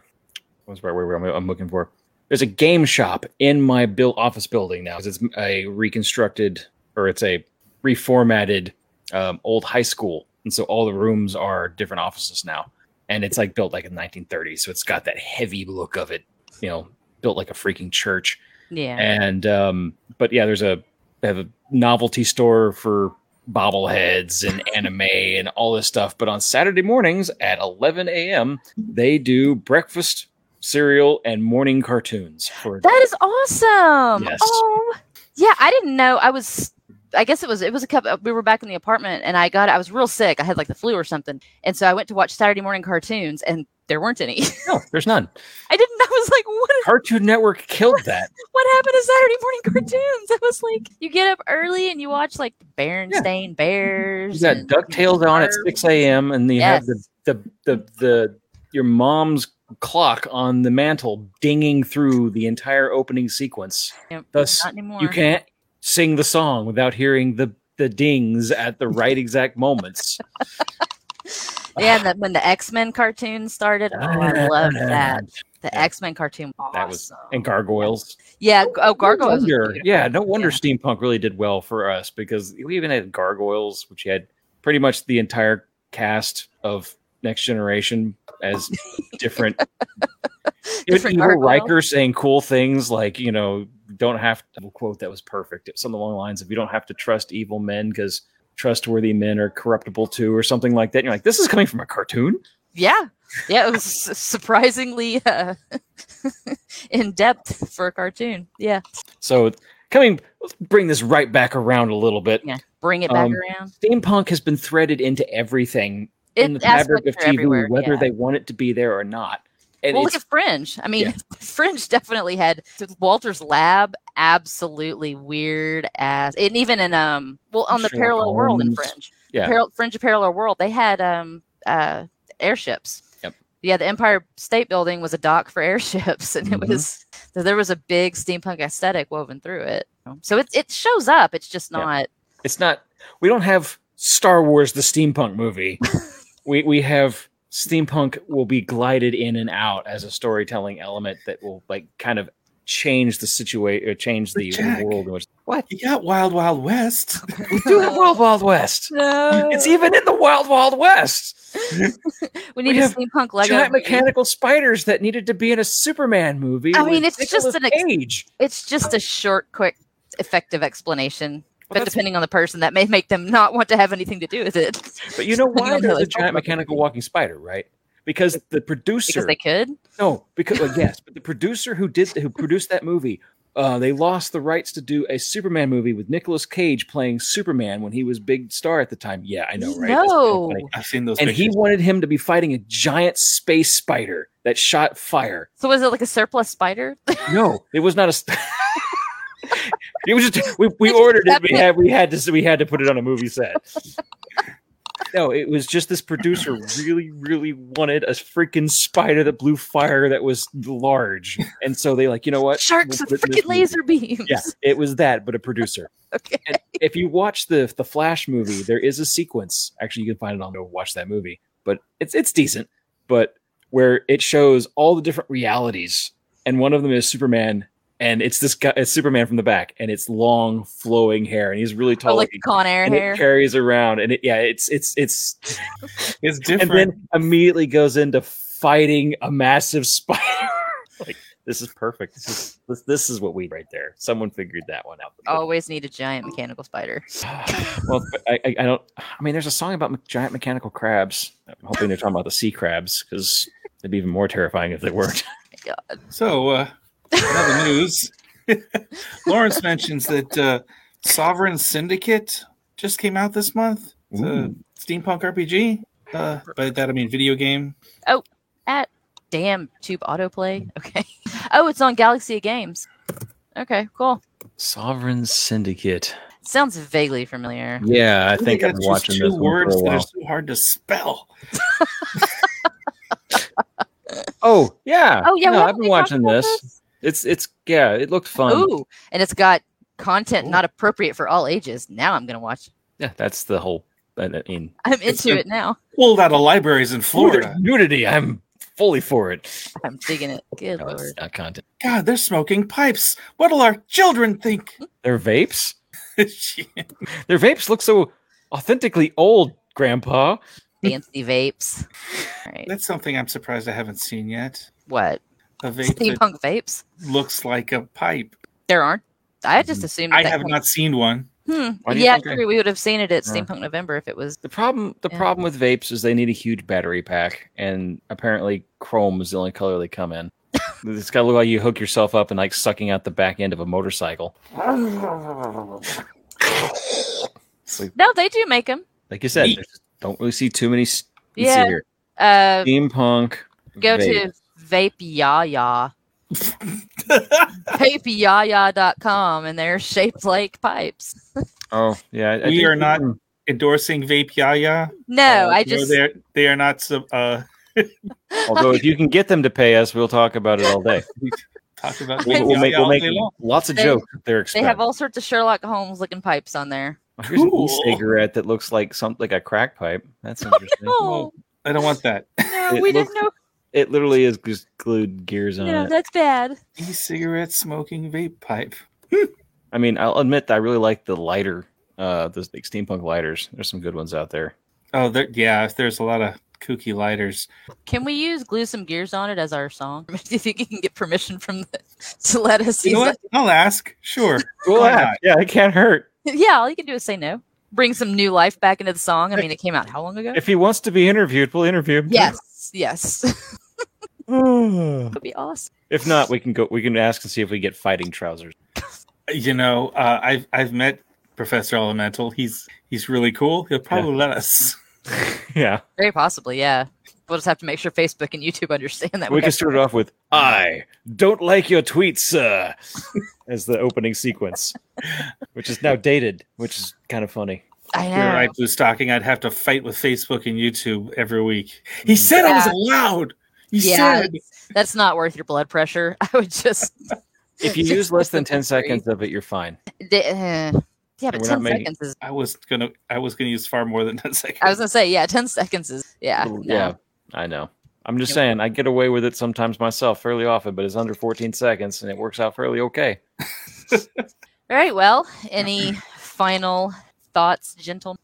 the right word I'm, I'm looking for. There's a game shop in my built office building now it's a reconstructed or it's a reformatted um, old high school. And so all the rooms are different offices now. And it's like built like in 1930s so it's got that heavy look of it you know built like a freaking church. Yeah, and um but yeah there's a they have a novelty store for bobbleheads and anime and all this stuff. But on saturday mornings at 11 a.m they do breakfast cereal and morning cartoons for That is awesome. Yes. Oh, yeah. I didn't know. I was. I guess it was. It was a couple. Uh, we were back in the apartment, and I got. I was real sick. I had like the flu or something, and so I went to watch Saturday morning cartoons, and there weren't any. no, there's none. I didn't. I was like, what? Is, Cartoon Network killed that. what happened to Saturday morning cartoons? I was like, you get up early and you watch like Berenstain Bears. You got Ducktales on at six a.m. and you have the, the the the your mom's clock on the mantle dinging through the entire opening sequence. Yep, Thus, Not anymore. you can't sing the song without hearing the the dings at the right exact moments. Yeah, when the X Men cartoon started, oh, I loved ah. that. The Yeah. X Men cartoon, was That was- awesome. and gargoyles. yeah. Oh, Gargoyles. No yeah, no wonder Yeah. steampunk really did well for us because we even had gargoyles, which had pretty much the entire cast of Next Generation as different. Different Evil gargoyles. Riker saying cool things like, you know, don't have to a quote that was perfect. It's something along the lines of you don't have to trust evil men because trustworthy men are corruptible too, or something like that. And you're like, this is coming from a cartoon. Yeah, yeah, it was surprisingly uh, in depth for a cartoon. Yeah, So coming, let's bring this right back around a little bit. yeah. Bring it back Um, around. Steampunk has been threaded into everything in the fabric of TV, whether yeah. they want it to be there or not. And well, look at Fringe. I mean, yeah. Fringe definitely had Walter's Lab. Absolutely weird ass, and even in um, well, on the Sherlock parallel world in Fringe, Yeah. Paral- Fringe of Parallel World, they had um, uh, airships. Yep. Yeah, the Empire State Building was a dock for airships, and Mhm. it was so there was a big steampunk aesthetic woven through it. So it it shows up. It's just Yeah. not. it's not. We don't have Star Wars the steampunk movie. we we have steampunk will be glided in and out as a storytelling element that will like kind of change the situation, uh, change the, Jack. world in which. What You got Wild Wild West. we do have Wild Wild West. No, It's even in the Wild Wild West. we need we a have steampunk Lego. Giant movie. mechanical spiders that needed to be in a Superman movie. I mean, with it's just an ex- Cage. It's just a short, quick, effective explanation. Well, but depending on the person, that may make them not want to have anything to do with it. But you know Depending why on there's a giant mechanical walking spider, right? Because the producer Because they could. No, because well, yes, but the producer who did who produced that movie, uh, they lost the rights to do a Superman movie with Nicolas Cage playing Superman when he was big star at the time. Yeah, I know, right? That's kinda No. I've seen those And he wanted him to be fighting a giant space spider that shot fire. So was it like a surplus spider? No, it was not a. St- it was just we, we ordered it. We had we had to we had to put it on a movie set. No, it was just this producer really, really wanted a freaking spider that blew fire that was large, and so they like, you know what? Sharks We'll with put it in this freaking laser beams. Yeah, it was that, but a producer. Okay. And if you watch the the Flash movie, there is a sequence. Actually, you can find it on go watch that movie, but it's it's decent. But where it shows all the different realities, and one of them is Superman, and it's this guy, it's Superman from the back, and it's long flowing hair, and he's really Oh, tall. like the Con Air and hair. it carries around, and it yeah, it's it's it's, It's different. and then immediately goes into fighting a massive spider. like this is perfect. This is this, this is what we right there. Someone figured that one out. Always need a giant mechanical spider. well, I, I, I don't. I mean, there's a song about giant mechanical crabs. I'm hoping they're talking about the sea crabs because it'd be even more terrifying if they weren't. God. So, uh, in other news, Lawrence mentions that uh, Sovereign Syndicate just came out this month. It's a steampunk RPG. Uh, by that I mean video game. Oh, at damn tube autoplay. Okay. Oh, it's on Galaxy of Games. Okay, cool. Sovereign Syndicate. Sounds vaguely familiar. Yeah, I think It's I'm just watching two this one words for a that are while. so hard to spell. Oh yeah. Oh yeah, no, I've been watching about this. It's it's yeah, it looked fun. Ooh, and it's got content Ooh. not appropriate for all ages. Now I'm gonna watch. Yeah, that's the whole. I I mean, I'm into it now. Pulled out of libraries in Florida. nudity. I'm fully for it. I'm digging it. Good No, lord. not content. God, they're smoking pipes. What'll our children think? They're vapes. Shit. Their vapes look so authentically old, Grandpa. Fancy vapes. All right. That's something I'm surprised I haven't seen yet. What? A vape that Steampunk vapes? looks like a pipe. There aren't. I just assumed. I that have not seen one. Hmm. Why do you Yeah, think I- true. We would have seen it at Yeah. Steampunk November if it was. The problem, the Yeah. problem with vapes is they need a huge battery pack, and apparently chrome is the only color they come in. It's got to look like you hook yourself up and like sucking out the back end of a motorcycle. Like, No, they do make them. like you said, don't really see too many. s- Yeah. here. Uh, Steampunk. go vape. to Vape Yaya. VapeYaya.com and they're shaped like pipes. Oh yeah, I- I We are not- Endorsing Vape Yaya. No, Uh, I just they're they are not sub, uh Although if you can get them to pay us, we'll talk about it all day. talk about We'll, Vape we'll make, we'll make lots of They- jokes at their they have all sorts of Sherlock Holmes looking pipes on there. Here's an e-cigarette that looks like something like a crack pipe. That's interesting. Oh I don't want that. no, It we looks- didn't know. It literally is just glued gears on No, it. that's bad. E-cigarette smoking vape pipe. I mean, I'll admit that I really like the lighter, uh, the like steampunk lighters. There's some good ones out there. Oh, there, yeah. There's a lot of kooky lighters. Can we use "Glue Some Gears on It" as our song? Do you think you can get permission from the, to let us You know use what? I'll ask. Sure. Well, Why yeah, yeah, it can't hurt. Yeah, all you can do is say no. Bring some new life back into the song. I mean, it came out how long ago? If he wants to be interviewed, we'll interview him. yes, yes, if would be awesome. If not, we can go. We can ask and see if we get fighting trousers. You know, uh, I've I've met Professor Elemental. He's he's really cool. He'll probably let us. yeah, Very possibly, yeah. We'll just have to make sure Facebook and YouTube understand that. we can start it off with "I don't like your tweets, sir," as the opening sequence, which is now dated, which is kind of funny. I You're know. right, Blue Stocking. I'd have to fight with Facebook and YouTube every week. He said I was allowed. He Yeah, said. That's not worth your blood pressure. I would just. If you just use less than ten seconds of it, you're fine. The- uh, yeah, but ten making- seconds is. I was gonna I was gonna use far more than ten seconds. I was gonna say, yeah, ten seconds is. Yeah, no. Yeah, I know. I'm just Yep. saying, I get away with it sometimes myself fairly often, but it's under 14 seconds and it works out fairly okay. All right. Well, any final thoughts, gentlemen?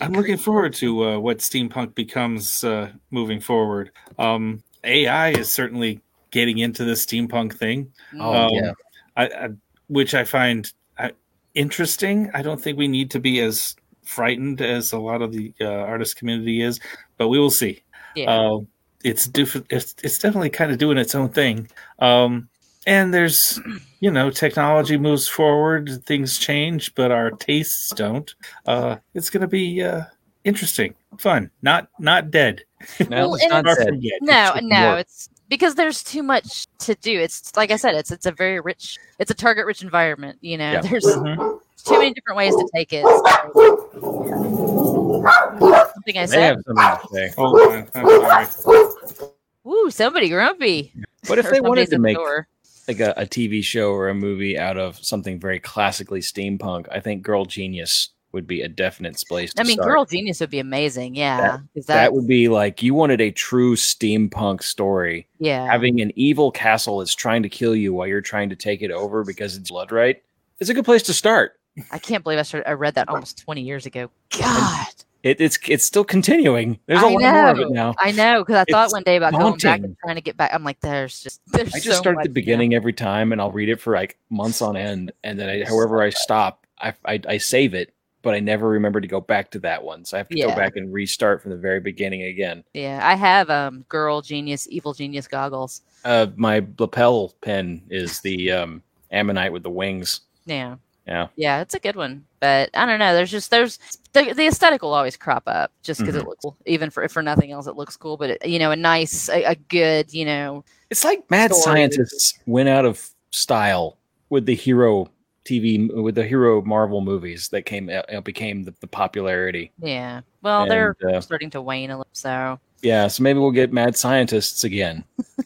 I'm looking forward to uh, what steampunk becomes uh, moving forward. Um, AI is certainly getting into the steampunk thing, Oh, Um, yeah. I, I, which I find uh, interesting. I don't think we need to be as frightened as a lot of the uh, artist community is, but we will see. Yeah. Uh, it's different. It's, it's definitely kind of doing its own thing. Um, and there's, you know, technology moves forward, things change, but our tastes don't. Uh, it's going to be uh, interesting, fun, not not dead. No, Well, it's not dead. from dead. no, just no, work. it's because there's too much to do. It's like I said, it's it's a very rich, it's a target rich environment. You know, Yeah. there's Mhm. too many different ways to take it. Something I They said. have something to say. Hold on, I'm sorry. Woo, somebody grumpy. But if they wanted to make door. like a, a TV show or a movie out of something very classically steampunk, I think Girl Genius would be a definite place to I mean, start. Girl Genius would be amazing. Yeah, that that, would be like you wanted a true steampunk story. yeah, Having an evil castle that's trying to kill you while you're trying to take it over because it's blood right. It's a good place to start. I can't believe I started. I read that almost twenty years ago. God, It, it's it's still continuing. There's a I lot more of it now. I know because I thought one day about going back and trying to get back. I'm like, there's just there's. I just so start at the now. beginning every time, and I'll read it for like months on end, and then I, however I stop, I, I I save it, but I never remember to go back to that one, so I have to go back and restart from the very beginning again. Yeah, I have um girl genius, evil genius goggles. Uh, my lapel pin is the um, ammonite with the wings. Yeah. Yeah. Yeah, it's a good one. But I don't know. There's just there's the, the aesthetic will always crop up just because Mhm. it looks cool. Even for for nothing else, it looks cool. But it, you know, a nice, a, a good, you know, It's like mad Story. scientists went out of style with the hero TV with the hero Marvel movies that came uh, became the, the popularity. yeah. Well, they're uh, starting to wane a little. So Yeah, so maybe we'll get mad scientists again.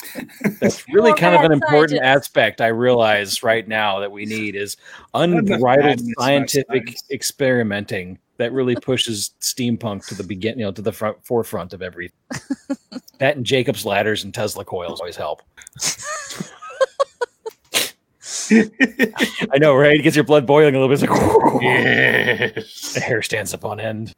That's really More kind of an important scientists. aspect I realize right now that we need is enough unbridled scientific experimenting that really pushes steampunk to the begin, you know, to the front forefront of everything. that and Jacob's ladders and Tesla coils always help. I know, right? It gets your blood boiling a little bit. It's like yes. the hair stands up on end.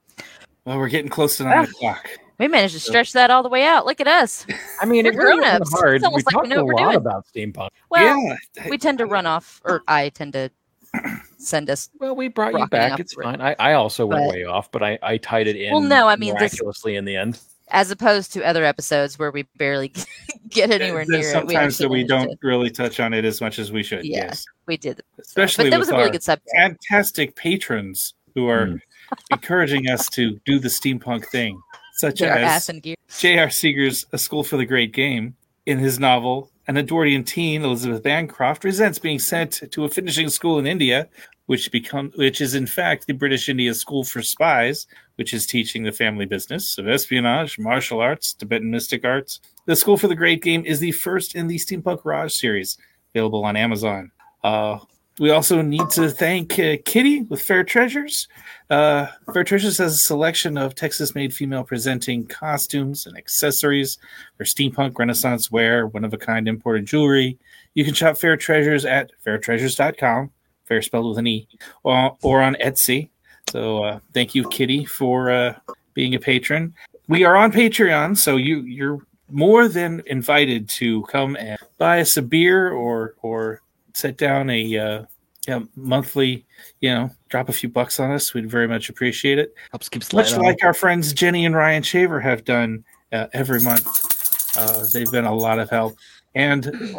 Well, we're getting close to nine ah, o'clock. we managed to stretch that all the way out. Look at us. I mean, it We're really grown-ups. hard. It's We almost like we know a what we're lot doing. about steampunk. Well, yeah, we tend to run off, or I tend to send us. Well, we brought you back. It's fine. I, I also went but- way off, but I, I tied it in Well, no, I mean, this- miraculously in the end. As opposed to other episodes where we barely get anywhere There's near sometimes it. that we don't managed really touch on it as much as we should. Yeah. Yes, We did, especially but that with was a really our good subject. fantastic patrons who are Mm. encouraging us to do the steampunk thing, such Get our as ass in. J.R. Seeger's A School for the Great Game. In his novel, an Edwardian teen, Elizabeth Bancroft, resents being sent to a finishing school in India, which become which is in fact the British India School for Spies, which is teaching the family business of espionage, martial arts, Tibetan mystic arts. The School for the Great Game is the first in the Steampunk Raj series, available on Amazon. Uh, we also need to thank uh, Kitty with Fair Treasures. Uh, Fair Treasures has a selection of Texas made female presenting costumes and accessories for steampunk, renaissance wear, one of a kind imported jewelry. You can shop Fair Treasures at fairtreasures.com, fair spelled with an E, or, or on Etsy. So uh, thank you, Kitty, for uh, being a patron. We are on Patreon, so you, you're more than invited to come and buy us a beer or or set down a uh, yeah, monthly, you know, drop a few bucks on us. We'd very much appreciate it. Helps keep Much on. like our friends Jenny and Ryan Shaver have done uh, every month. Uh, they've been a lot of help. And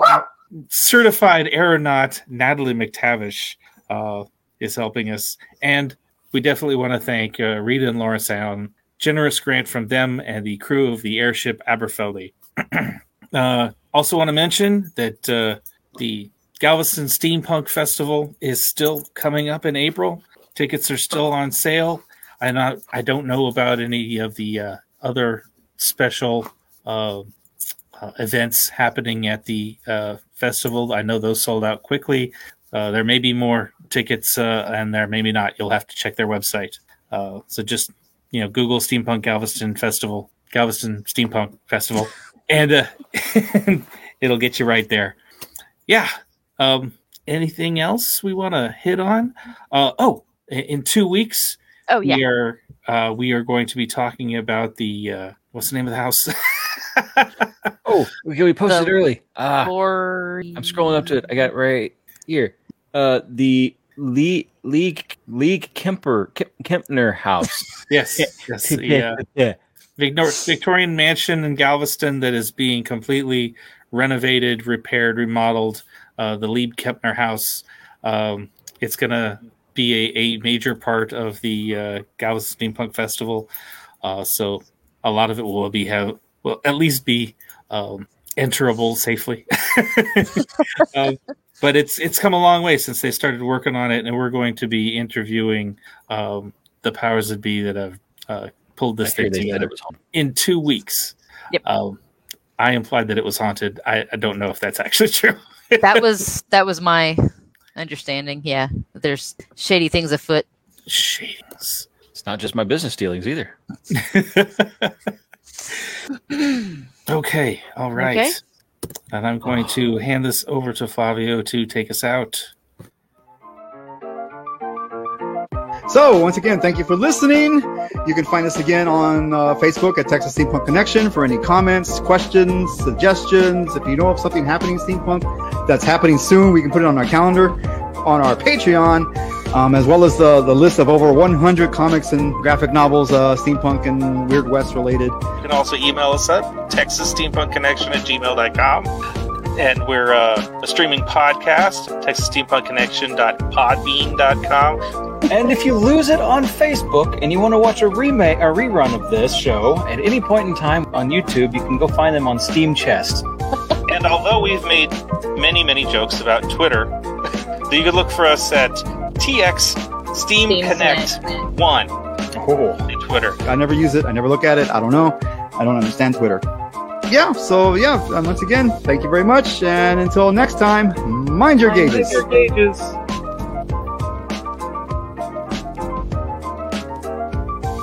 certified aeronaut Natalie McTavish uh, is helping us. And we definitely want to thank uh, Rita and Laura Sound. Generous grant from them and the crew of the airship Aberfeldy. uh, also, want to mention that uh, the Galveston Steampunk Festival is still coming up in April. Tickets are still on sale. I not I don't know about any of the uh, other special uh, uh, events happening at the uh, festival. I know those sold out quickly. Uh, there may be more tickets, uh, and there maybe not. You'll have to check their website. Uh, so just you know, Google Steampunk Galveston Festival, Galveston Steampunk Festival, and uh, it'll get you right there. Yeah. Um, anything else we want to hit on? Uh, oh, in- in two weeks, Oh yeah, we are uh, we are going to be talking about the uh, what's the name of the house? Oh, we, we posted The- early. Ah, Or I'm scrolling up to it. I got it right here. Uh, the Lee League League Kemper Kemp, Kempner House. yes, yes, yeah. yeah. Victorian mansion in Galveston that is being completely renovated, repaired, remodeled. Uh, the Lieb Kempner House. Um, it's going to be a, a major part of the uh, Galveston Steampunk Festival. Uh, so a lot of it will be have will at least be um, enterable safely. um, but it's it's come a long way since they started working on it, and we're going to be interviewing um, the powers that be that have uh, pulled this hear thing together it was in two weeks. Yep. Um, I implied that it was haunted. I, I don't know if that's actually true. that was that was my understanding. Yeah, there's shady things afoot. Shadings. It's not just my business dealings either. okay. All right. Okay. And I'm going to hand this over to Flavio to take us out. So, once again, thank you for listening. You can find us again on uh, Facebook at Texas Steampunk Connection for any comments, questions, suggestions. If you know of something happening steampunk that's happening soon, we can put it on our calendar, on our Patreon, um, as well as the, the list of over 100 comics and graphic novels, uh, steampunk and Weird West related. You can also email us at texassteampunkconnection at gmail.com. And we're uh, a streaming podcast, texassteampunkconnection.podbean.com. And if you lose it on Facebook and you want to watch a remake, a rerun of this show at any point in time on YouTube, you can go find them on Steam Chest. And although we've made many, many jokes about Twitter, you can look for us at TX Steam Steam Connect Connect. 1 Oh. Twitter. I never use it. I never look at it. I don't know. I don't understand Twitter. Yeah, so yeah, um, once again, thank you very much. And until next time, mind your gauges. Gauges.